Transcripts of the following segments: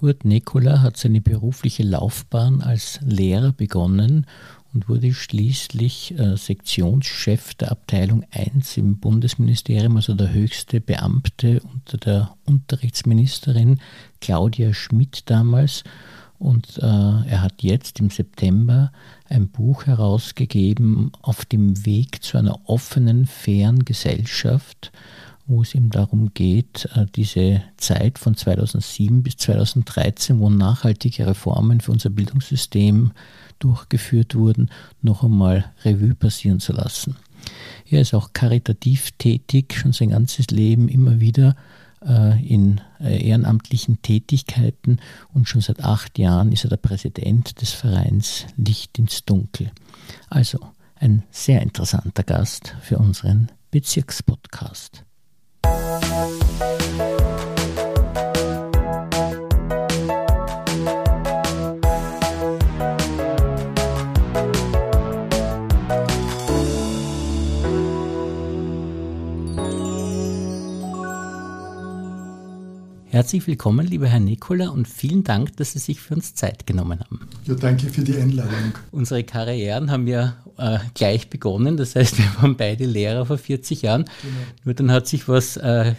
Kurt Nekola hat seine berufliche Laufbahn als Lehrer begonnen und wurde schließlich äh, Sektionschef der Abteilung 1 im Bundesministerium, also der höchste Beamte unter der Unterrichtsministerin Claudia Schmidt damals. Und äh, er hat jetzt im September ein Buch herausgegeben auf dem Weg zu einer offenen, fairen Gesellschaft, wo es ihm darum geht, äh, diese Zeit von 2007 bis 2013, wo nachhaltige Reformen für unser Bildungssystem durchgeführt wurden, noch einmal Revue passieren zu lassen. Er ist auch karitativ tätig, schon sein ganzes Leben immer wieder äh, in äh, ehrenamtlichen Tätigkeiten und schon seit acht Jahren ist er der Präsident des Vereins Licht ins Dunkel. Also ein sehr interessanter Gast für unseren Bezirkspodcast. Música Herzlich willkommen, lieber Herr Nikola, und vielen Dank, dass Sie sich für uns Zeit genommen haben. Ja, danke für die Einladung. Unsere Karrieren haben ja äh, gleich begonnen, das heißt, wir waren beide Lehrer vor 40 Jahren. Genau. Nur dann hat sich was äh,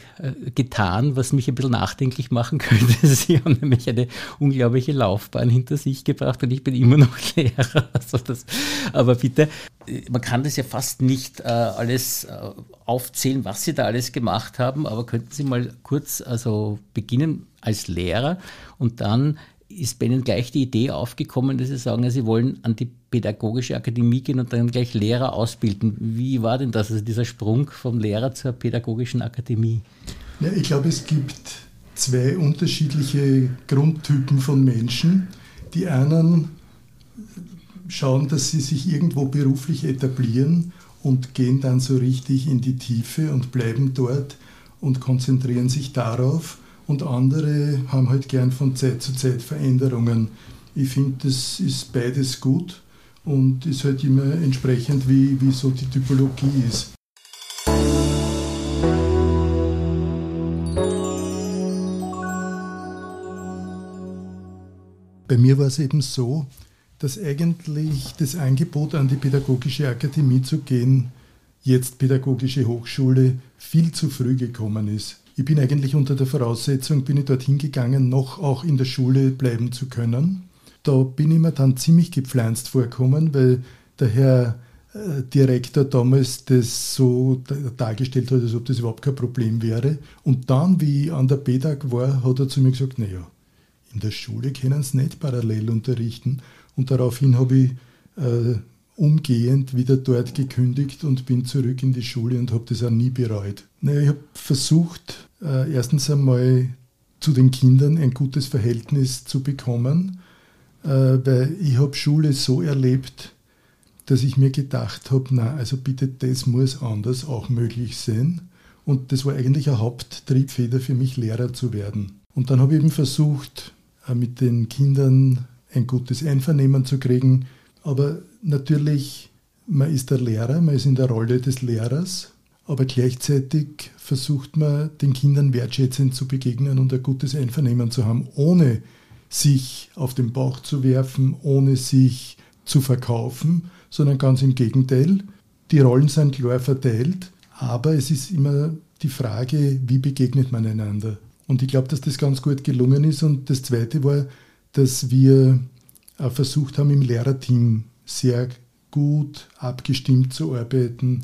getan, was mich ein bisschen nachdenklich machen könnte. Sie haben nämlich eine unglaubliche Laufbahn hinter sich gebracht und ich bin immer noch Lehrer. Also das, aber bitte, man kann das ja fast nicht äh, alles äh, aufzählen, was Sie da alles gemacht haben, aber könnten Sie mal kurz also beginnen als Lehrer und dann ist bei Ihnen gleich die Idee aufgekommen, dass Sie sagen, Sie wollen an die Pädagogische Akademie gehen und dann gleich Lehrer ausbilden. Wie war denn das, also dieser Sprung vom Lehrer zur Pädagogischen Akademie? Ja, ich glaube, es gibt zwei unterschiedliche Grundtypen von Menschen. Die einen schauen, dass sie sich irgendwo beruflich etablieren und gehen dann so richtig in die Tiefe und bleiben dort und konzentrieren sich darauf. Und andere haben halt gern von Zeit zu Zeit Veränderungen. Ich finde, das ist beides gut und ist halt immer entsprechend, wie, wie so die Typologie ist. Bei mir war es eben so, dass eigentlich das Angebot an die Pädagogische Akademie zu gehen, jetzt Pädagogische Hochschule, viel zu früh gekommen ist. Ich bin eigentlich unter der Voraussetzung, bin ich dorthin gegangen, noch auch in der Schule bleiben zu können. Da bin ich mir dann ziemlich gepflanzt vorgekommen, weil der Herr äh, Direktor damals das so dargestellt hat, als ob das überhaupt kein Problem wäre. Und dann, wie ich an der PEDAG war, hat er zu mir gesagt, naja, in der Schule können sie nicht parallel unterrichten. Und daraufhin habe ich äh, umgehend wieder dort gekündigt und bin zurück in die Schule und habe das auch nie bereut. Naja, ich habe versucht, äh, erstens einmal zu den Kindern ein gutes Verhältnis zu bekommen, äh, weil ich habe Schule so erlebt, dass ich mir gedacht habe, na, also bitte, das muss anders auch möglich sein. Und das war eigentlich eine Haupttriebfeder für mich, Lehrer zu werden. Und dann habe ich eben versucht, äh, mit den Kindern ein gutes Einvernehmen zu kriegen. Aber natürlich, man ist der Lehrer, man ist in der Rolle des Lehrers, aber gleichzeitig versucht man den Kindern wertschätzend zu begegnen und ein gutes Einvernehmen zu haben, ohne sich auf den Bauch zu werfen, ohne sich zu verkaufen, sondern ganz im Gegenteil. Die Rollen sind klar verteilt, aber es ist immer die Frage, wie begegnet man einander. Und ich glaube, dass das ganz gut gelungen ist. Und das Zweite war, dass wir äh, versucht haben, im Lehrerteam sehr gut abgestimmt zu arbeiten,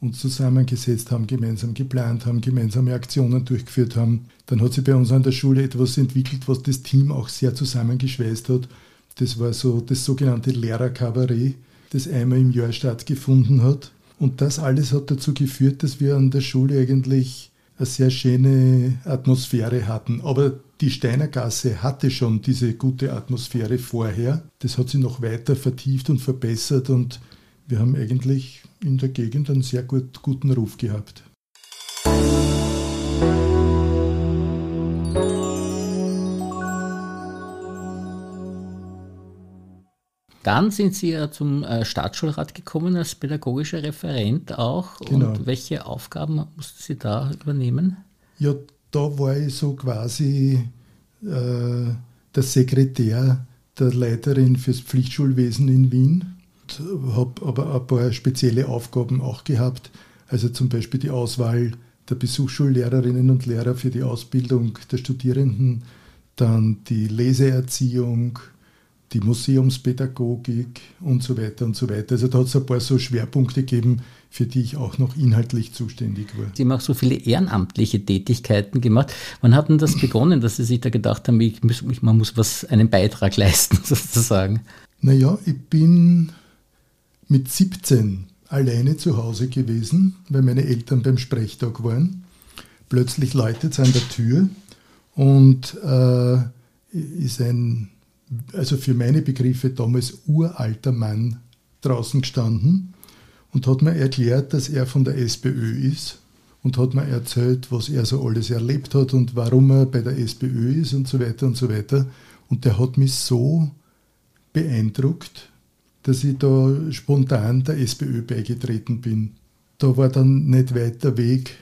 uns zusammengesetzt haben, gemeinsam geplant haben, gemeinsame Aktionen durchgeführt haben. Dann hat sich bei uns an der Schule etwas entwickelt, was das Team auch sehr zusammengeschweißt hat. Das war so das sogenannte Lehrerkabarett, das einmal im Jahr stattgefunden hat. Und das alles hat dazu geführt, dass wir an der Schule eigentlich eine sehr schöne Atmosphäre hatten. Aber die Steinergasse hatte schon diese gute Atmosphäre vorher. Das hat sie noch weiter vertieft und verbessert und wir haben eigentlich in der Gegend einen sehr gut, guten Ruf gehabt. Dann sind Sie ja zum äh, Staatsschulrat gekommen als pädagogischer Referent auch. Genau. Und welche Aufgaben mussten Sie da übernehmen? Ja, da war ich so quasi äh, der Sekretär der Leiterin fürs Pflichtschulwesen in Wien, habe aber ein paar spezielle Aufgaben auch gehabt, also zum Beispiel die Auswahl der Besuchsschullehrerinnen und Lehrer für die Ausbildung der Studierenden, dann die Leseerziehung, die Museumspädagogik und so weiter und so weiter. Also da hat es ein paar so Schwerpunkte gegeben, für die ich auch noch inhaltlich zuständig war. Sie haben auch so viele ehrenamtliche Tätigkeiten gemacht. Wann hat denn das begonnen, dass Sie sich da gedacht haben, ich muss, man muss was, einen Beitrag leisten, sozusagen? Naja, ich bin mit 17 alleine zu Hause gewesen, weil meine Eltern beim Sprechtag waren. Plötzlich läutet es an der Tür und äh, ist ein, also für meine Begriffe damals uralter Mann draußen gestanden und hat mir erklärt, dass er von der SPÖ ist und hat mir erzählt, was er so alles erlebt hat und warum er bei der SPÖ ist und so weiter und so weiter. Und der hat mich so beeindruckt, dass ich da spontan der SPÖ beigetreten bin. Da war dann nicht weiter Weg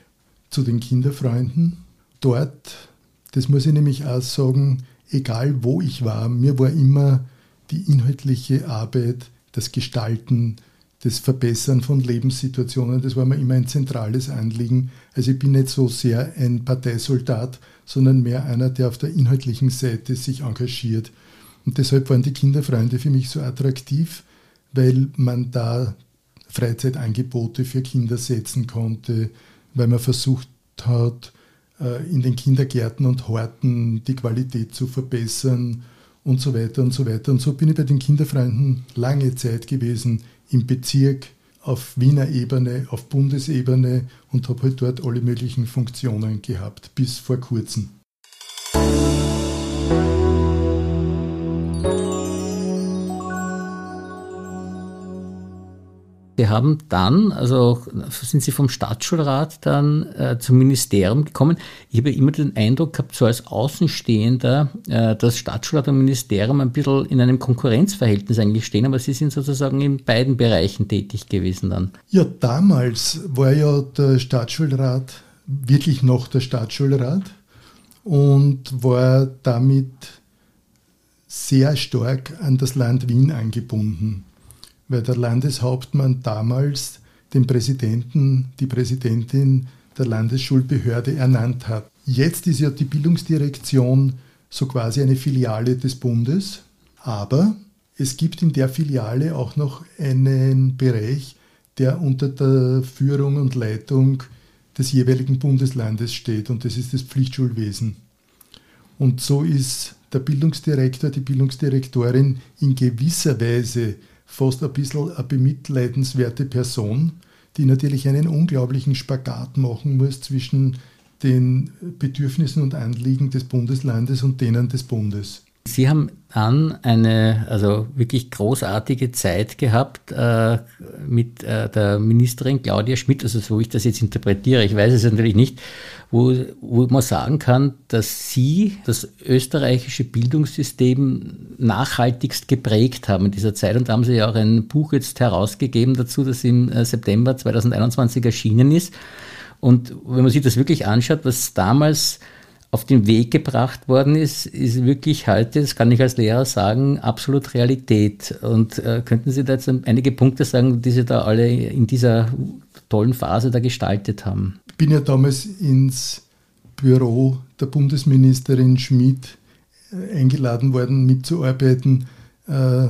zu den Kinderfreunden. Dort, das muss ich nämlich auch sagen, egal wo ich war, mir war immer die inhaltliche Arbeit, das Gestalten, das Verbessern von Lebenssituationen, das war mir immer ein zentrales Anliegen. Also ich bin nicht so sehr ein Parteisoldat, sondern mehr einer, der auf der inhaltlichen Seite sich engagiert. Und deshalb waren die Kinderfreunde für mich so attraktiv, weil man da Freizeitangebote für Kinder setzen konnte, weil man versucht hat, äh, in den Kindergärten und Horten die Qualität zu verbessern und so weiter und so weiter. Und so bin ich bei den Kinderfreunden lange Zeit gewesen im Bezirk, auf Wiener Ebene, auf Bundesebene und habe halt dort alle möglichen Funktionen gehabt, bis vor kurzem. Sie haben dann, also sind Sie vom Stadtschulrat dann äh, zum Ministerium gekommen. Ich habe immer den Eindruck gehabt, so als Außenstehender, äh, dass Stadtschulrat und Ministerium ein bisschen in einem Konkurrenzverhältnis eigentlich stehen, aber Sie sind sozusagen in beiden Bereichen tätig gewesen dann. Ja, damals war ja der Stadtschulrat wirklich noch der Stadtschulrat und war damit sehr stark an das Land Wien angebunden weil der Landeshauptmann damals den Präsidenten, die Präsidentin der Landesschulbehörde ernannt hat. Jetzt ist ja die Bildungsdirektion so quasi eine Filiale des Bundes, aber es gibt in der Filiale auch noch einen Bereich, der unter der Führung und Leitung des jeweiligen Bundeslandes steht und das ist das Pflichtschulwesen. Und so ist der Bildungsdirektor, die Bildungsdirektorin in gewisser Weise fast ein bisschen eine bemitleidenswerte Person, die natürlich einen unglaublichen Spagat machen muss zwischen den Bedürfnissen und Anliegen des Bundeslandes und denen des Bundes. Sie haben dann eine also wirklich großartige Zeit gehabt äh, mit äh, der Ministerin Claudia Schmidt, also so ich das jetzt interpretiere, ich weiß es natürlich nicht, wo, wo man sagen kann, dass Sie das österreichische Bildungssystem nachhaltigst geprägt haben in dieser Zeit. Und da haben Sie ja auch ein Buch jetzt herausgegeben dazu, das im äh, September 2021 erschienen ist. Und wenn man sich das wirklich anschaut, was damals auf den Weg gebracht worden ist, ist wirklich heute, das kann ich als Lehrer sagen, absolut Realität. Und äh, könnten Sie da jetzt einige Punkte sagen, die Sie da alle in dieser tollen Phase da gestaltet haben? Ich bin ja damals ins Büro der Bundesministerin Schmidt äh, eingeladen worden, mitzuarbeiten. Äh,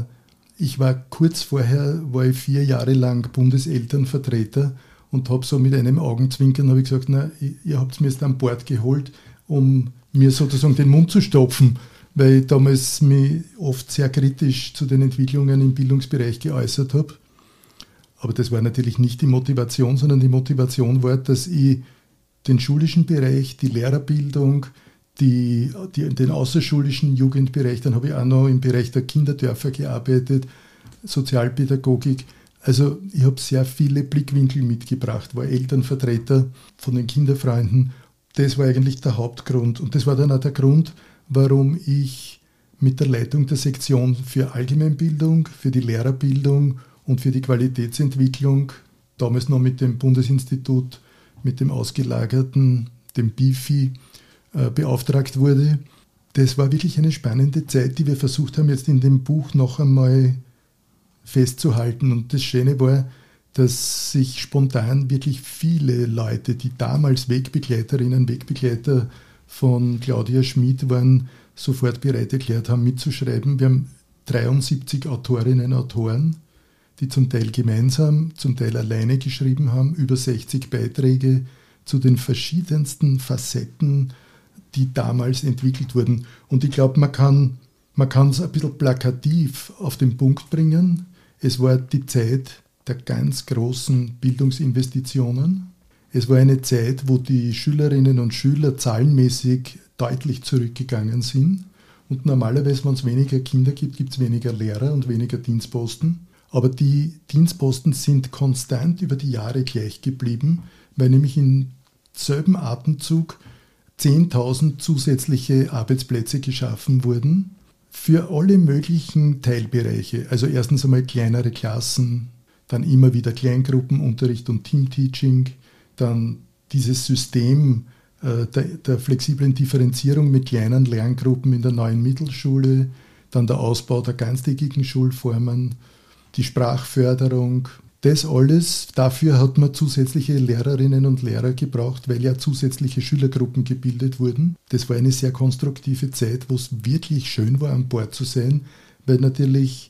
ich war kurz vorher, war ich vier Jahre lang Bundeselternvertreter und habe so mit einem Augenzwinkern ich gesagt, na, ihr habt mir jetzt an Bord geholt, um mir sozusagen den Mund zu stopfen, weil ich damals mich oft sehr kritisch zu den Entwicklungen im Bildungsbereich geäußert habe. Aber das war natürlich nicht die Motivation, sondern die Motivation war, dass ich den schulischen Bereich, die Lehrerbildung, die, die, den außerschulischen Jugendbereich, dann habe ich auch noch im Bereich der Kinderdörfer gearbeitet, Sozialpädagogik. Also ich habe sehr viele Blickwinkel mitgebracht, war Elternvertreter von den Kinderfreunden das war eigentlich der Hauptgrund. Und das war dann auch der Grund, warum ich mit der Leitung der Sektion für Allgemeinbildung, für die Lehrerbildung und für die Qualitätsentwicklung, damals noch mit dem Bundesinstitut, mit dem ausgelagerten, dem BIFI, äh, beauftragt wurde. das war wirklich eine spannende Zeit, die wir versucht haben, jetzt in dem Buch noch einmal festzuhalten. Und das Schöne war, dass sich spontan wirklich viele Leute, die damals Wegbegleiterinnen, Wegbegleiter von Claudia Schmid waren, sofort bereit erklärt haben, mitzuschreiben. Wir haben 73 Autorinnen und Autoren, die zum Teil gemeinsam, zum Teil alleine geschrieben haben, über 60 Beiträge zu den verschiedensten Facetten, die damals entwickelt wurden. Und ich glaube, man kann man kann es ein bisschen plakativ auf den Punkt bringen. Es war die Zeit der ganz großen Bildungsinvestitionen. Es war eine Zeit, wo die Schülerinnen und Schüler zahlenmäßig deutlich zurückgegangen sind. Und normalerweise, wenn es weniger Kinder gibt, gibt es weniger Lehrer und weniger Dienstposten. Aber die Dienstposten sind konstant über die Jahre gleich geblieben, weil nämlich im selben Atemzug 10.000 zusätzliche Arbeitsplätze geschaffen wurden für alle möglichen Teilbereiche. Also erstens einmal kleinere Klassen, dann immer wieder Kleingruppenunterricht und Teamteaching, dann dieses System äh, der, der, flexiblen Differenzierung mit kleinen Lerngruppen in der neuen Mittelschule, dann der Ausbau der ganztägigen Schulformen, die Sprachförderung, das alles, dafür hat man zusätzliche Lehrerinnen und Lehrer gebraucht, weil ja zusätzliche Schülergruppen gebildet wurden. Das war eine sehr konstruktive Zeit, wo es wirklich schön war, an Bord zu sein, weil natürlich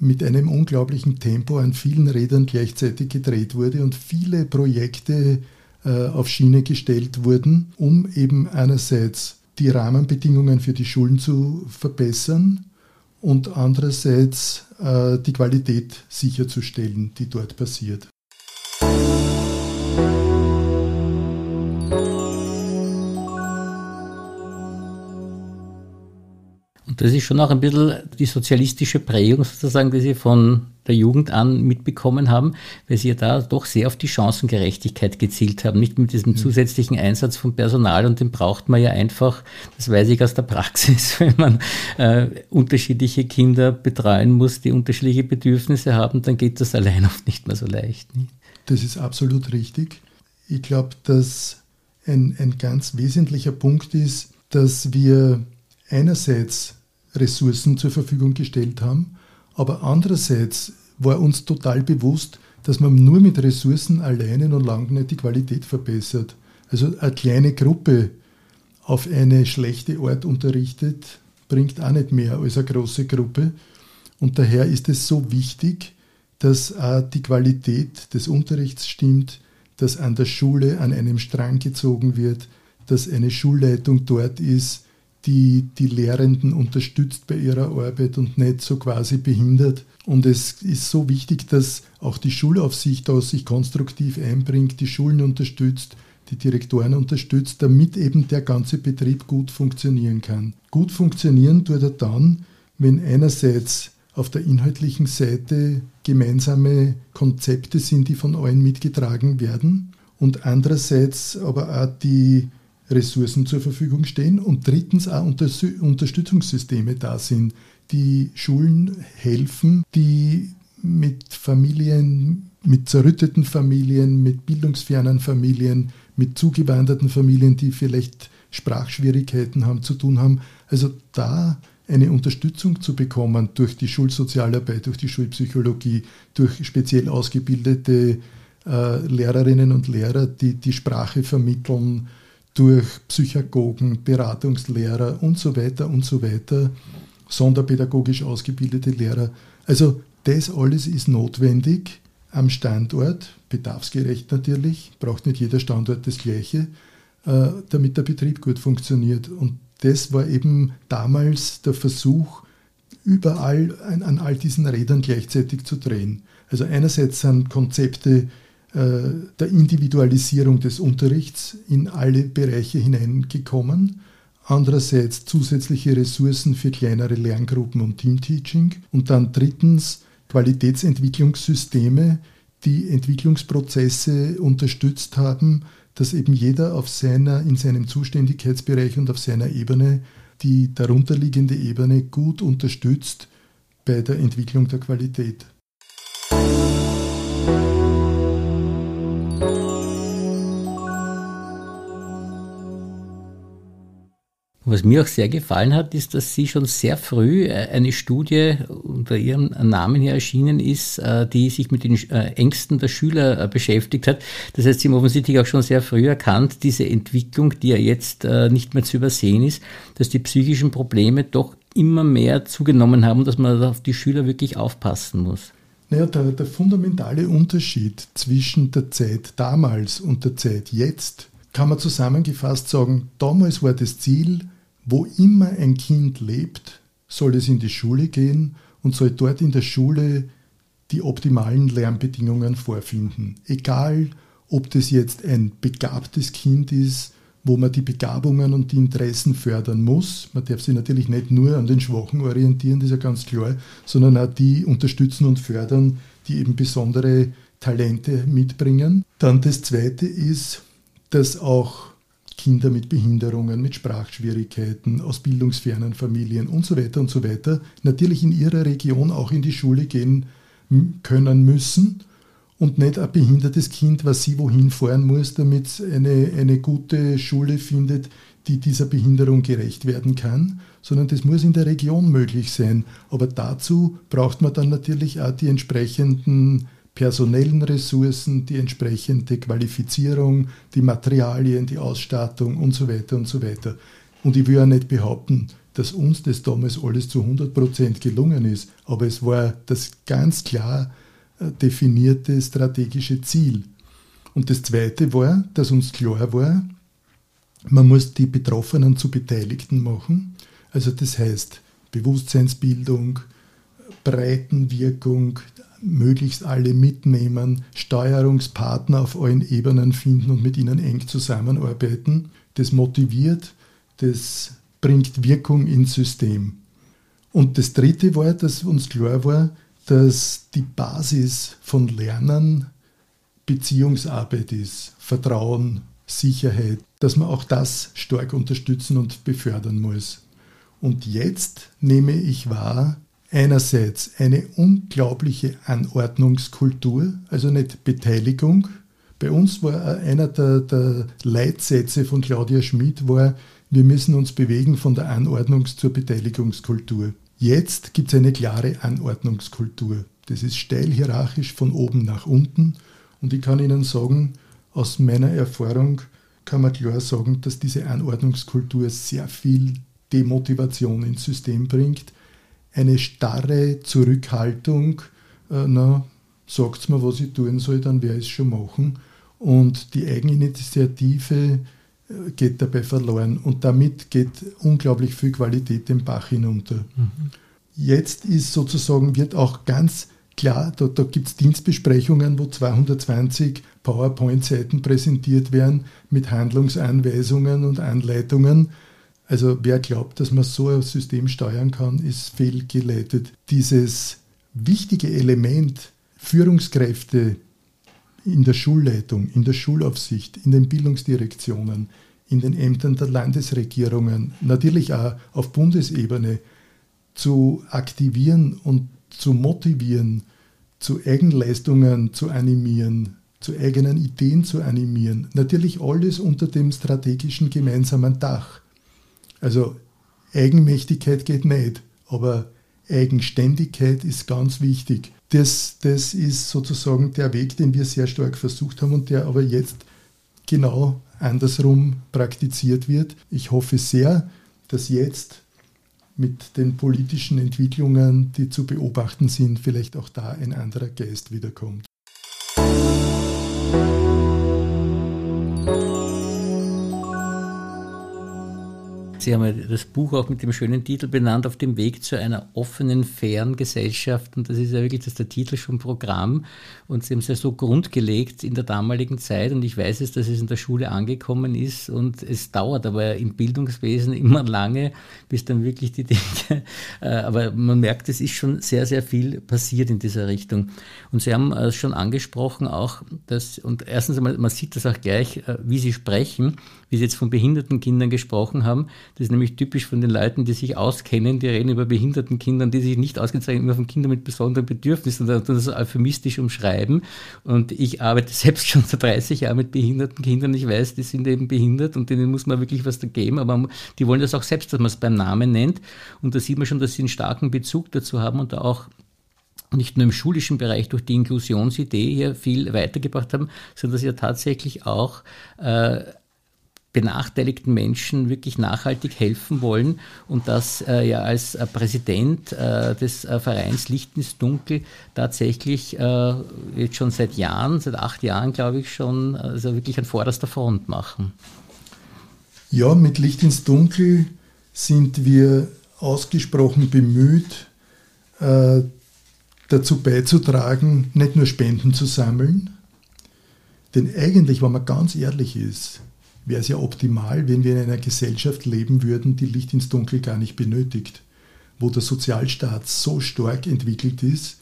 mit einem unglaublichen Tempo an vielen Rädern gleichzeitig gedreht wurde und viele Projekte äh, auf Schiene gestellt wurden, um eben einerseits die Rahmenbedingungen für die Schulen zu verbessern, und andererseits äh, die Qualität sicherzustellen, die dort passiert. Das ist schon auch ein bisschen die sozialistische Prägung sozusagen, die Sie von der Jugend an mitbekommen haben, weil Sie ja da doch sehr auf die Chancengerechtigkeit gezielt haben. Nicht mit diesem mhm. zusätzlichen Einsatz von Personal und den braucht man ja einfach, das weiß ich aus der Praxis, wenn man äh, unterschiedliche Kinder betreuen muss, die unterschiedliche Bedürfnisse haben, dann geht das allein oft nicht mehr so leicht. Nicht? Das ist absolut richtig. Ich glaube, dass ein, ein ganz wesentlicher Punkt ist, dass wir einerseits Ressourcen zur Verfügung gestellt haben, aber andererseits war uns total bewusst, dass man nur mit Ressourcen alleine noch lange nicht die Qualität verbessert. Also eine kleine Gruppe auf eine schlechte Art unterrichtet, bringt auch nicht mehr als eine große Gruppe. Und daher ist es so wichtig, dass auch die Qualität des Unterrichts stimmt, dass an der Schule an einem Strang gezogen wird, dass eine Schulleitung dort ist, die die Lehrenden unterstützt bei ihrer Arbeit und nicht so quasi behindert. Und es ist so wichtig, dass auch die Schulaufsicht da sich konstruktiv einbringt, die Schulen unterstützt, die Direktoren unterstützt, damit eben der ganze Betrieb gut funktionieren kann. Gut funktionieren tut er dann, wenn einerseits auf der inhaltlichen Seite gemeinsame Konzepte sind, die von allen mitgetragen werden und andererseits aber auch die Ressourcen zur Verfügung stehen und drittens auch Unterstützungssysteme da sind, die Schulen helfen, die mit Familien, mit zerrütteten Familien, mit bildungsfernen Familien, mit zugewanderten Familien, die vielleicht Sprachschwierigkeiten haben, zu tun haben. Also da eine Unterstützung zu bekommen durch die Schulsozialarbeit, durch die Schulpsychologie, durch speziell ausgebildete äh, Lehrerinnen und Lehrer, die die Sprache vermitteln, durch Psychagogen, Beratungslehrer und so weiter und so weiter, sonderpädagogisch ausgebildete Lehrer. Also das alles ist notwendig am Standort, bedarfsgerecht natürlich, braucht nicht jeder Standort das gleiche, äh, damit der Betrieb gut funktioniert. Und das war eben damals der Versuch, überall an all diesen Rädern gleichzeitig zu drehen. Also einerseits sind Konzepte der Individualisierung des Unterrichts in alle Bereiche hineingekommen. Andererseits zusätzliche Ressourcen für kleinere Lerngruppen und Teamteaching. Und dann drittens Qualitätsentwicklungssysteme, die Entwicklungsprozesse unterstützt haben, dass eben jeder auf seiner, in seinem Zuständigkeitsbereich und auf seiner Ebene die darunterliegende Ebene gut unterstützt bei der Entwicklung der Qualität. Was mir auch sehr gefallen hat, ist, dass Sie schon sehr früh äh, eine Studie unter Ihrem Namen hier erschienen ist, äh, die sich mit den äh, Ängsten der Schüler beschäftigt hat. Das heißt, Sie haben offensichtlich auch schon sehr früh erkannt, diese Entwicklung, die ja jetzt nicht mehr zu übersehen ist, dass die psychischen Probleme doch immer mehr zugenommen haben, dass man auf die Schüler wirklich aufpassen muss. Naja, der, der fundamentale Unterschied zwischen der Zeit damals und der Zeit jetzt kann man zusammengefasst sagen, damals war das Ziel, wo immer ein Kind lebt, soll es in die Schule gehen und soll dort in der Schule die optimalen Lernbedingungen vorfinden. Egal, ob das jetzt ein begabtes Kind ist, wo man die Begabungen und die Interessen fördern muss. Man darf sich natürlich nicht nur an den Schwachen orientieren, das ist ja ganz klar, sondern auch die unterstützen und fördern, die eben besondere Talente mitbringen. Dann das Zweite ist, dass auch Kinder mit Behinderungen, mit Sprachschwierigkeiten, aus bildungsfernen Familien und so weiter und so weiter natürlich in ihrer Region auch in die Schule gehen können müssen und nicht ein behindertes Kind, was sie wohin fahren muss, damit es eine, eine gute Schule findet, die dieser Behinderung gerecht werden kann, sondern das muss in der Region möglich sein. Aber dazu braucht man dann natürlich auch die entsprechenden personellen Ressourcen, die entsprechende Qualifizierung, die Materialien, die Ausstattung und so weiter und so weiter. Und ich will ja nicht behaupten, dass uns das damals alles zu 100 Prozent gelungen ist, aber es war das ganz klar äh, definierte strategische Ziel. Und das Zweite war, dass uns klar war, man muss die Betroffenen zu Beteiligten machen. Also das heißt Bewusstseinsbildung, Breitenwirkung, möglichst alle mitnehmen, Steuerungspartner auf allen Ebenen finden und mit ihnen eng zusammenarbeiten. Das motiviert, das bringt Wirkung ins System. Und das Dritte war, dass uns klar war, dass die Basis von Lernen Beziehungsarbeit ist, Vertrauen, Sicherheit, dass man auch das stark unterstützen und befördern muss. Und jetzt nehme ich wahr, einerseits eine unglaubliche Anordnungskultur, also nicht Beteiligung. Bei uns war einer der, der Leitsätze von Claudia Schmid war, wir müssen uns bewegen von der Anordnungs- zur Beteiligungskultur. Jetzt gibt es eine klare Anordnungskultur. Das ist steil hierarchisch von oben nach unten. Und ich kann Ihnen sagen, aus meiner Erfahrung kann man klar sagen, dass diese Anordnungskultur sehr viel Demotivation ins System bringt, eine starre Zurückhaltung, äh, na, sagt mir, was ich tun soll, dann werde ich es schon machen. Und die Eigeninitiative äh, geht dabei verloren und damit geht unglaublich viel Qualität den Bach hinunter. Mhm. Jetzt ist sozusagen, wird auch ganz klar, da, da gibt es Dienstbesprechungen, wo 220 PowerPoint-Seiten präsentiert werden mit Handlungsanweisungen und Anleitungen also wer glaubt, dass man so ein System steuern kann, ist fehlgeleitet. Dieses wichtige Element Führungskräfte in der Schulleitung, in der Schulaufsicht, in den Bildungsdirektionen, in den Ämtern der Landesregierungen, natürlich auch auf Bundesebene zu aktivieren und zu motivieren, zu Eigenleistungen zu animieren, zu eigenen Ideen zu animieren. Natürlich alles unter dem strategischen gemeinsamen Dach. Also Eigenmächtigkeit geht nicht, aber Eigenständigkeit ist ganz wichtig. Das, das ist sozusagen der Weg, den wir sehr stark versucht haben und der aber jetzt genau andersrum praktiziert wird. Ich hoffe sehr, dass jetzt mit den politischen Entwicklungen, die zu beobachten sind, vielleicht auch da ein anderer Geist wiederkommt. Sie haben das Buch auch mit dem schönen Titel benannt, Auf dem Weg zu einer offenen, fairen Gesellschaft. Und das ist ja wirklich das ist der Titel schon Programm. Und Sie haben es ja so grundgelegt in der damaligen Zeit. Und ich weiß es, dass es in der Schule angekommen ist. Und es dauert aber im Bildungswesen immer lange, bis dann wirklich die Dinge, äh, aber man merkt, es ist schon sehr, sehr viel passiert in dieser Richtung. Und Sie haben es schon angesprochen auch, dass, und erstens einmal, man sieht das auch gleich, äh, wie Sie sprechen, wie Sie jetzt von behinderten Kindern gesprochen haben, Das ist nämlich typisch von den Leuten, die sich auskennen, die reden über behinderten Kindern, die sich nicht ausgezeichnet immer von Kindern mit besonderen Bedürfnissen und das euphemistisch umschreiben. Und ich arbeite selbst schon seit 30 Jahren mit behinderten Kindern. Ich weiß, die sind eben behindert und denen muss man wirklich was da geben, aber die wollen das auch selbst, dass man es beim Namen nennt. Und da sieht man schon, dass sie einen starken Bezug dazu haben und da auch nicht nur im schulischen Bereich durch die Inklusionsidee hier viel weitergebracht haben, sondern dass sie ja tatsächlich auch äh, benachteiligten Menschen wirklich nachhaltig helfen wollen und das äh, ja als äh, Präsident äh, des äh, Vereins Licht ins Dunkel tatsächlich äh, jetzt schon seit Jahren, seit acht Jahren glaube ich schon, also wirklich an vorderster Front machen. Ja, mit Licht ins Dunkel sind wir ausgesprochen bemüht, äh, dazu beizutragen, nicht nur Spenden zu sammeln, denn eigentlich, wenn man ganz ehrlich ist, wäre es ja optimal, wenn wir in einer Gesellschaft leben würden, die Licht ins Dunkel gar nicht benötigt, wo der Sozialstaat so stark entwickelt ist,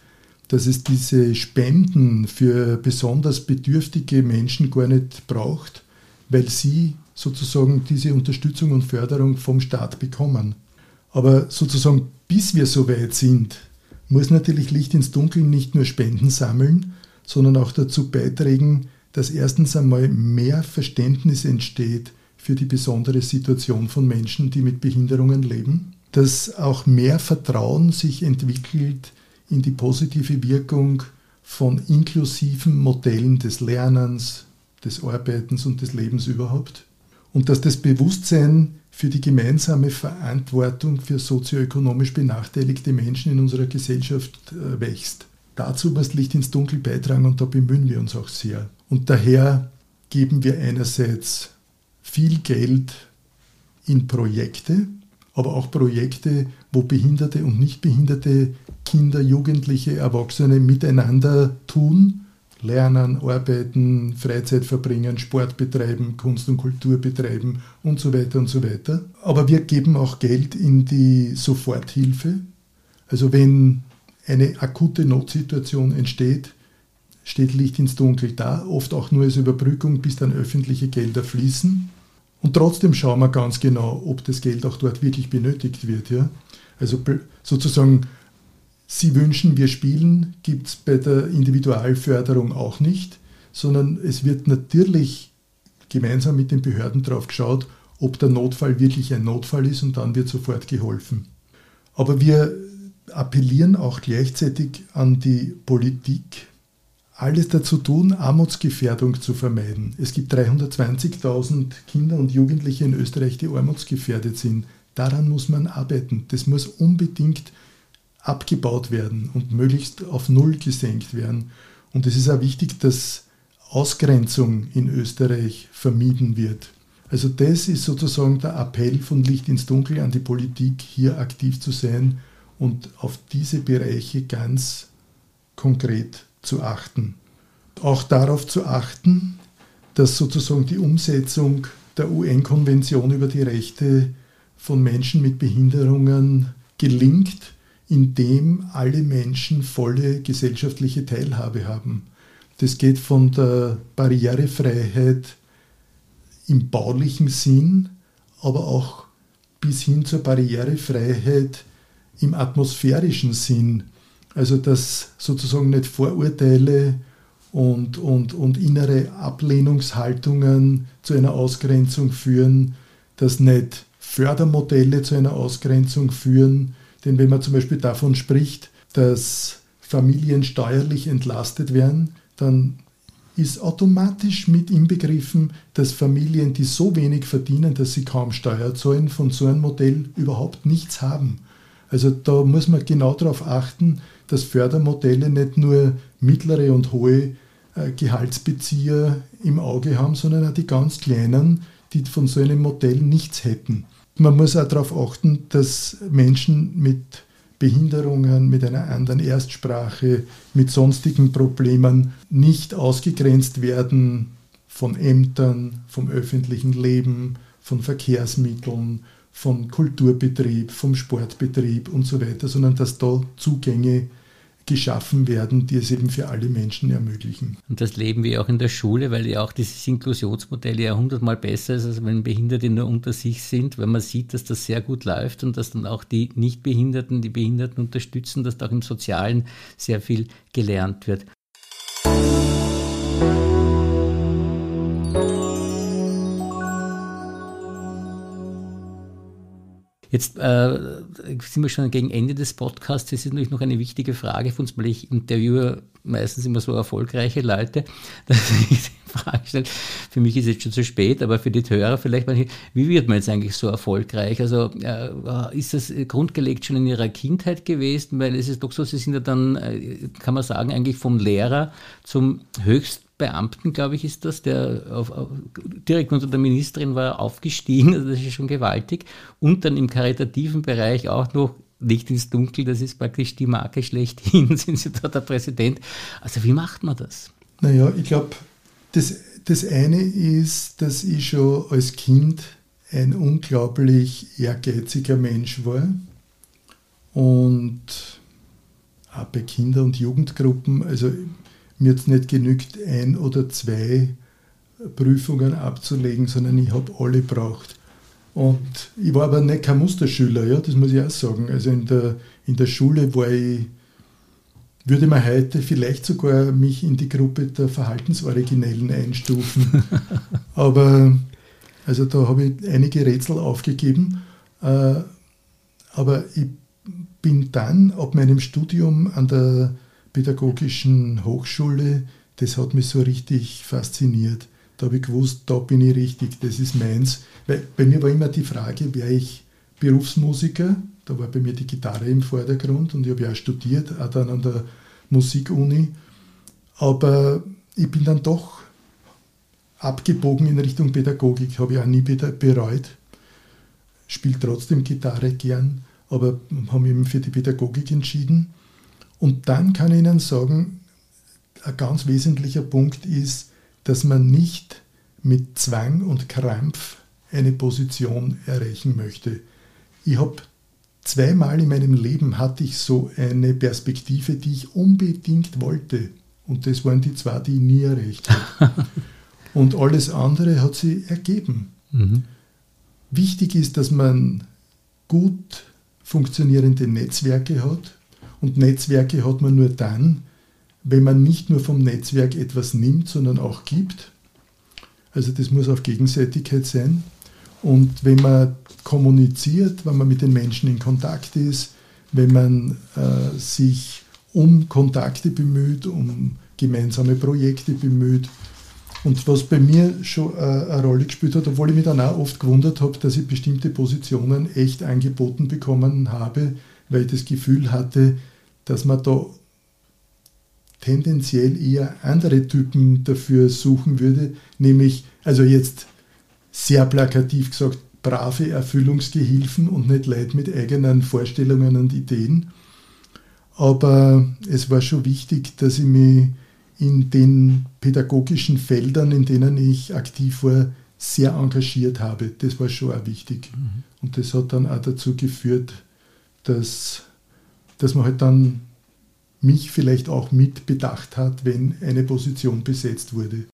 dass es diese Spenden für besonders bedürftige Menschen gar nicht braucht, weil sie sozusagen diese Unterstützung und Förderung vom Staat bekommen. Aber sozusagen bis wir so weit sind, muss natürlich Licht ins Dunkel nicht nur Spenden sammeln, sondern auch dazu beitragen, dass erstens einmal mehr Verständnis entsteht für die besondere Situation von Menschen, die mit Behinderungen leben, dass auch mehr Vertrauen sich entwickelt in die positive Wirkung von inklusiven Modellen des Lernens, des Arbeitens und des Lebens überhaupt und dass das Bewusstsein für die gemeinsame Verantwortung für sozioökonomisch benachteiligte Menschen in unserer Gesellschaft äh, wächst. Dazu muss Licht ins Dunkel beitragen und da bemühen wir uns auch sehr. Und daher geben wir einerseits viel Geld in Projekte, aber auch Projekte, wo behinderte und nicht behinderte Kinder, Jugendliche, Erwachsene miteinander tun, lernen, arbeiten, Freizeit verbringen, Sport betreiben, Kunst und Kultur betreiben und so weiter und so weiter. Aber wir geben auch Geld in die Soforthilfe. Also wenn eine akute Notsituation entsteht, steht Licht ins Dunkel da, oft auch nur als Überbrückung, bis dann öffentliche Gelder fließen. Und trotzdem schauen wir ganz genau, ob das Geld auch dort wirklich benötigt wird. Ja? Also sozusagen, Sie wünschen, wir spielen, gibt es bei der Individualförderung auch nicht, sondern es wird natürlich gemeinsam mit den Behörden darauf geschaut, ob der Notfall wirklich ein Notfall ist und dann wird sofort geholfen. Aber wir appellieren auch gleichzeitig an die Politik, alles dazu tun, Armutsgefährdung zu vermeiden. Es gibt 320.000 Kinder und Jugendliche in Österreich, die armutsgefährdet sind. Daran muss man arbeiten. Das muss unbedingt abgebaut werden und möglichst auf Null gesenkt werden. Und es ist auch wichtig, dass Ausgrenzung in Österreich vermieden wird. Also das ist sozusagen der Appell von Licht ins Dunkel an die Politik, hier aktiv zu sein und auf diese Bereiche ganz konkret zu achten. Auch darauf zu achten, dass sozusagen die Umsetzung der UN-Konvention über die Rechte von Menschen mit Behinderungen gelingt, indem alle Menschen volle gesellschaftliche Teilhabe haben. Das geht von der Barrierefreiheit im baulichen Sinn, aber auch bis hin zur Barrierefreiheit im atmosphärischen Sinn. Also dass sozusagen nicht Vorurteile und, und, und innere Ablehnungshaltungen zu einer Ausgrenzung führen, dass nicht Fördermodelle zu einer Ausgrenzung führen. Denn wenn man zum Beispiel davon spricht, dass Familien steuerlich entlastet werden, dann ist automatisch mit inbegriffen, dass Familien, die so wenig verdienen, dass sie kaum Steuer zahlen, von so einem Modell überhaupt nichts haben. Also da muss man genau darauf achten, dass Fördermodelle nicht nur mittlere und hohe äh, Gehaltsbezieher im Auge haben, sondern auch die ganz kleinen, die von so einem Modell nichts hätten. Man muss auch darauf achten, dass Menschen mit Behinderungen, mit einer anderen Erstsprache, mit sonstigen Problemen nicht ausgegrenzt werden von Ämtern, vom öffentlichen Leben, von Verkehrsmitteln, vom Kulturbetrieb, vom Sportbetrieb und so weiter, sondern dass da Zugänge geschaffen werden, die es eben für alle Menschen ermöglichen. Und das leben wir auch in der Schule, weil ja auch dieses Inklusionsmodell ja hundertmal besser ist, als wenn Behinderte nur unter sich sind, weil man sieht, dass das sehr gut läuft und dass dann auch die Nichtbehinderten die Behinderten unterstützen, dass da auch im Sozialen sehr viel gelernt wird. Jetzt äh, sind wir schon gegen Ende des Podcasts. Das ist natürlich noch eine wichtige Frage für uns, weil ich interviewe meistens immer so erfolgreiche Leute, dass ich die Frage stelle. Für mich ist es jetzt schon zu spät, aber für die Hörer vielleicht, wie wird man jetzt eigentlich so erfolgreich? Also äh, ist das grundgelegt schon in Ihrer Kindheit gewesen? Weil es ist doch so, Sie sind ja dann, äh, kann man sagen, eigentlich vom Lehrer zum höchst Beamten, glaube ich, ist das, der auf, auf, direkt unter der Ministerin war aufgestiegen, also das ist schon gewaltig. Und dann im karitativen Bereich auch noch Licht ins Dunkel, das ist praktisch die Marke schlechthin, sind Sie da der Präsident. Also wie macht man das? Naja, ich glaube, das, das eine ist, dass ich schon als Kind ein unglaublich ehrgeiziger Mensch war und auch bei Kinder- und Jugendgruppen, also mir jetzt nicht genügt, ein oder zwei Prüfungen abzulegen, sondern ich habe alle braucht. Und ich war aber nicht kein Musterschüler, ja, das muss ich auch sagen. Also in der, in der Schule war ich, würde man heute vielleicht sogar mich in die Gruppe der Verhaltensoriginellen einstufen. aber also da habe ich einige Rätsel aufgegeben. Äh, aber ich bin dann ab meinem Studium an der pädagogischen Hochschule, das hat mich so richtig fasziniert. Da habe ich gewusst, da bin ich richtig, das ist meins. Weil bei mir war immer die Frage, wäre ich Berufsmusiker? Da war bei mir die Gitarre im Vordergrund und ich habe ja auch studiert, auch dann an der Musikuni. Aber ich bin dann doch abgebogen in Richtung Pädagogik, habe ich auch nie bereut. Spiele trotzdem Gitarre gern, aber habe mich für die Pädagogik entschieden. Und dann kann ich Ihnen sagen, ein ganz wesentlicher Punkt ist, dass man nicht mit Zwang und Krampf eine Position erreichen möchte. Ich habe zweimal in meinem Leben hatte ich so eine Perspektive, die ich unbedingt wollte. Und das waren die zwei, die ich nie erreicht habe. und alles andere hat sie ergeben. Mhm. Wichtig ist, dass man gut funktionierende Netzwerke hat, und Netzwerke hat man nur dann, wenn man nicht nur vom Netzwerk etwas nimmt, sondern auch gibt. Also das muss auf Gegenseitigkeit sein. Und wenn man kommuniziert, wenn man mit den Menschen in Kontakt ist, wenn man äh, sich um Kontakte bemüht, um gemeinsame Projekte bemüht. Und was bei mir schon äh, eine Rolle gespielt hat, obwohl ich mich dann auch oft gewundert habe, dass ich bestimmte Positionen echt angeboten bekommen habe, weil ich das Gefühl hatte, dass man da tendenziell eher andere Typen dafür suchen würde, nämlich, also jetzt sehr plakativ gesagt, brave Erfüllungsgehilfen und nicht Leute mit eigenen Vorstellungen und Ideen. Aber es war schon wichtig, dass ich mich in den pädagogischen Feldern, in denen ich aktiv war, sehr engagiert habe. Das war schon auch wichtig. Mhm. Und das hat dann auch dazu geführt, dass dass man halt dann mich vielleicht auch mit bedacht hat, wenn eine Position besetzt wurde.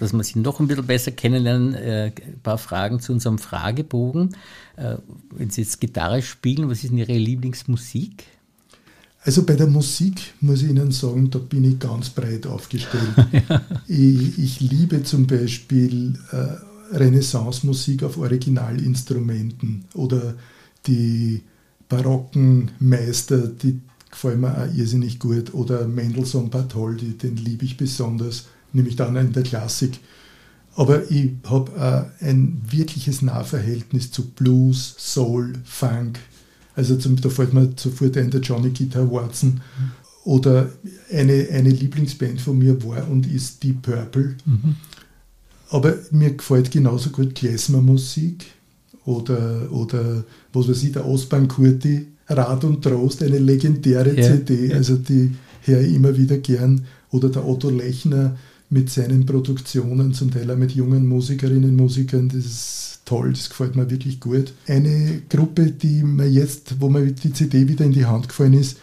dass wir Sie noch ein bisschen besser kennenlernen, äh, ein paar Fragen zu unserem Fragebogen. Äh, wenn Sie jetzt Gitarre spielen, was ist denn Ihre Lieblingsmusik? Also bei der Musik muss ich Ihnen sagen, da bin ich ganz breit aufgestellt. ja. ich, ich, liebe zum Beispiel äh, Renaissance-Musik auf Originalinstrumenten oder die barocken Meister, die gefallen mir auch irrsinnig gut. Oder Mendelssohn Bartholdy, den liebe ich besonders, nämlich dann in der Klassik. Aber ich habe ein wirkliches Nahverhältnis zu Blues, Soul, Funk, also zum, da fällt mir sofort ein der Johnny Guitar Watson. Oder eine, eine Lieblingsband von mir war und ist Deep Purple. Mhm. Aber mir gefällt genauso gut Klezmer-Musik oder, oder was weiß ich, der Ostbahn Kurti, Rat und Trost, eine legendäre ja, CD, ja. also die höre ich immer wieder gern. Oder der Otto Lechner, mit seinen Produktionen, zum Teil auch mit jungen Musikerinnen und Musikern. Das ist toll, das gefällt mir wirklich gut. Eine Gruppe, die mir jetzt, wo mir die CD wieder in die Hand gefallen ist,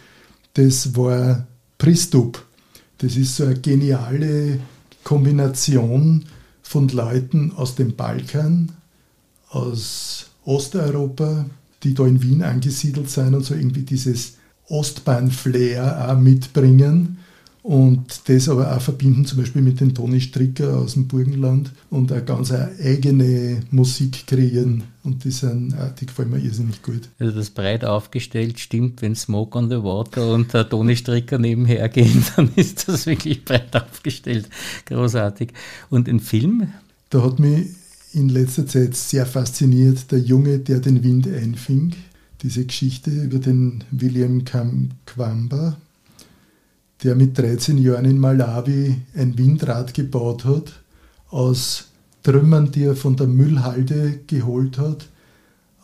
das war Pristup. Das ist so eine geniale Kombination von Leuten aus dem Balkan, aus Osteuropa, die da in Wien angesiedelt sind und so irgendwie dieses Ostbahn-Flair auch mitbringen und das aber auch verbinden zum Beispiel mit den Toni Stricker aus dem Burgenland und eine ganz eigene Musik kreieren und die, sind, die gefallen mir irrsinnig gut. Also das breit aufgestellt stimmt, wenn Smoke on the Water und der Toni Stricker nebenher gehen, dann ist das wirklich breit aufgestellt. Großartig. Und ein Film? Da hat mich in letzter Zeit sehr fasziniert der Junge, der den Wind einfing. Diese Geschichte über den William Kamkwamba, der mit 13 Jahren in Malawi ein Windrad gebaut hat, aus Trümmern, die er von der Müllhalde geholt hat,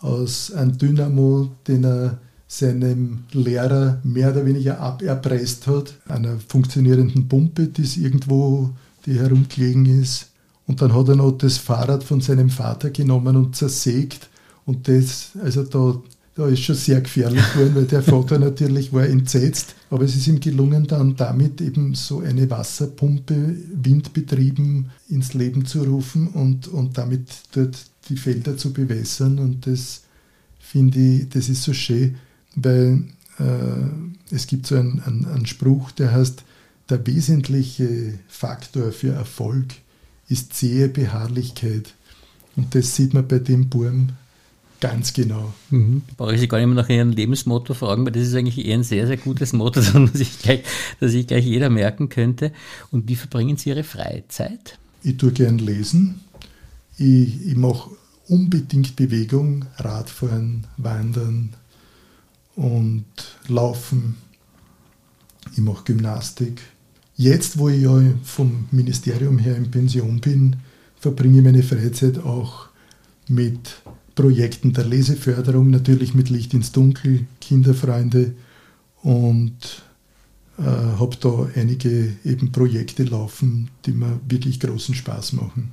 aus einem Dynamo, den er seinem Lehrer mehr oder weniger aberpresst hat, einer funktionierenden Pumpe, die irgendwo die herumgelegen ist. Und dann hat er noch das Fahrrad von seinem Vater genommen und zersägt. Und das, also da da ist schon sehr gefährlich geworden, weil der Vater natürlich war entsetzt. Aber es ist ihm gelungen, dann damit eben so eine Wasserpumpe windbetrieben ins Leben zu rufen und, und damit dort die Felder zu bewässern. Und das finde ich, das ist so schön, weil äh, es gibt so einen, einen, einen Spruch, der heißt, der wesentliche Faktor für Erfolg ist zähe Beharrlichkeit. Und das sieht man bei dem Burm Ganz genau. Mhm. Brauche ich Sie gar nicht mehr nach Ihrem Lebensmotto fragen, weil das ist eigentlich eher ein sehr, sehr gutes Motto, das sich gleich, das sich gleich jeder merken könnte. Und wie verbringen Sie Ihre Freizeit? Ich tue gern lesen. Ich, ich mache unbedingt Bewegung, Radfahren, Wandern und Laufen. Ich mache Gymnastik. Jetzt, wo ich ja vom Ministerium her in Pension bin, verbringe ich meine Freizeit auch mit Projekten der Leseförderung, natürlich mit Licht ins Dunkel, Kinderfreunde und äh, habe da einige eben Projekte laufen, die mir wirklich großen Spaß machen.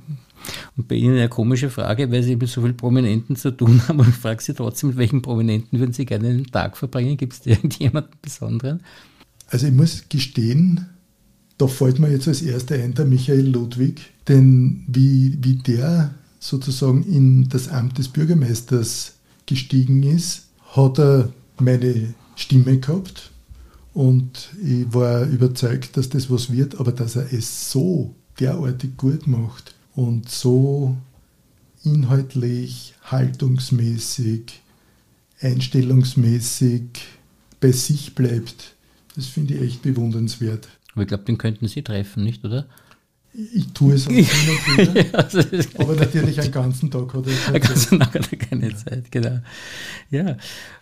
Und bei Ihnen eine komische Frage, weil Sie mit so vielen Prominenten zu tun haben und ich frage Sie trotzdem, mit welchen Prominenten würden Sie gerne einen Tag verbringen? Gibt es irgendjemanden Besonderen? Also ich muss gestehen, da fällt mir jetzt als erster ein der Michael Ludwig, denn wie, wie der sozusagen in das Amt des Bürgermeisters gestiegen ist, hat er meine Stimme gehabt und ich war überzeugt, dass das was wird, aber dass er es so derartig gut macht und so inhaltlich, haltungsmäßig, einstellungsmäßig bei sich bleibt, das finde ich echt bewundernswert. Aber ich glaube, den könnten Sie treffen, nicht, oder? Ich tue es auch und wieder, ja, also aber natürlich einen ganzen Tag hat er keine Zeit. Tag hat er keine Zeit, genau. Ja.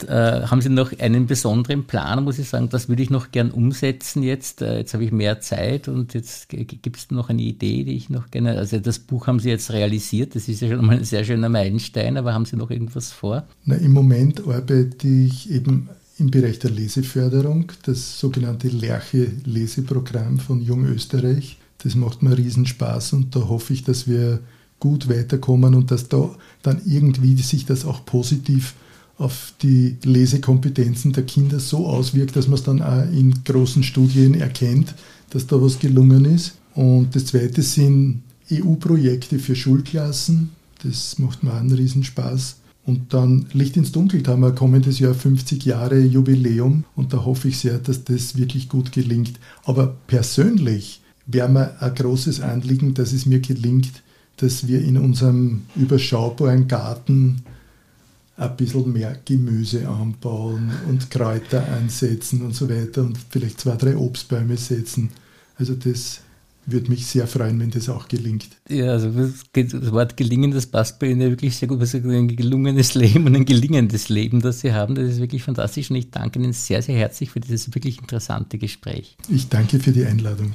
Äh, haben Sie noch einen besonderen Plan, muss ich sagen, das würde ich noch gern umsetzen jetzt. Äh, jetzt habe ich mehr Zeit und jetzt gibt es noch eine Idee, die ich noch gerne, also das Buch haben Sie jetzt realisiert, das ist ja schon mal ein sehr schöner Meilenstein, aber haben Sie noch irgendwas vor? Na, Im Moment arbeite ich eben im Bereich der Leseförderung, das sogenannte Lerche-Leseprogramm von Jung Österreich das macht mir riesen Spaß und da hoffe ich, dass wir gut weiterkommen und dass da dann irgendwie sich das auch positiv auf die Lesekompetenzen der Kinder so auswirkt, dass man es dann auch in großen Studien erkennt, dass da was gelungen ist. Und das zweite sind EU-Projekte für Schulklassen. Das macht mir einen Riesenspaß. Und dann Licht ins Dunkel haben wir kommendes Jahr 50 Jahre Jubiläum und da hoffe ich sehr, dass das wirklich gut gelingt. Aber persönlich wäre mir ein großes Anliegen, dass es mir gelingt, dass wir in unserem überschaubaren Garten ein bisschen mehr Gemüse anbauen und Kräuter einsetzen und so weiter und vielleicht zwei, drei Obstbäume setzen. Also das würde mich sehr freuen, wenn das auch gelingt. Ja, also das Wort gelingen, das passt bei Ihnen wirklich sehr gut. Also ein gelungenes Leben und ein gelingendes Leben, das Sie haben, das ist wirklich fantastisch und ich danke Ihnen sehr, sehr herzlich für dieses wirklich interessante Gespräch. Ich danke für die Einladung.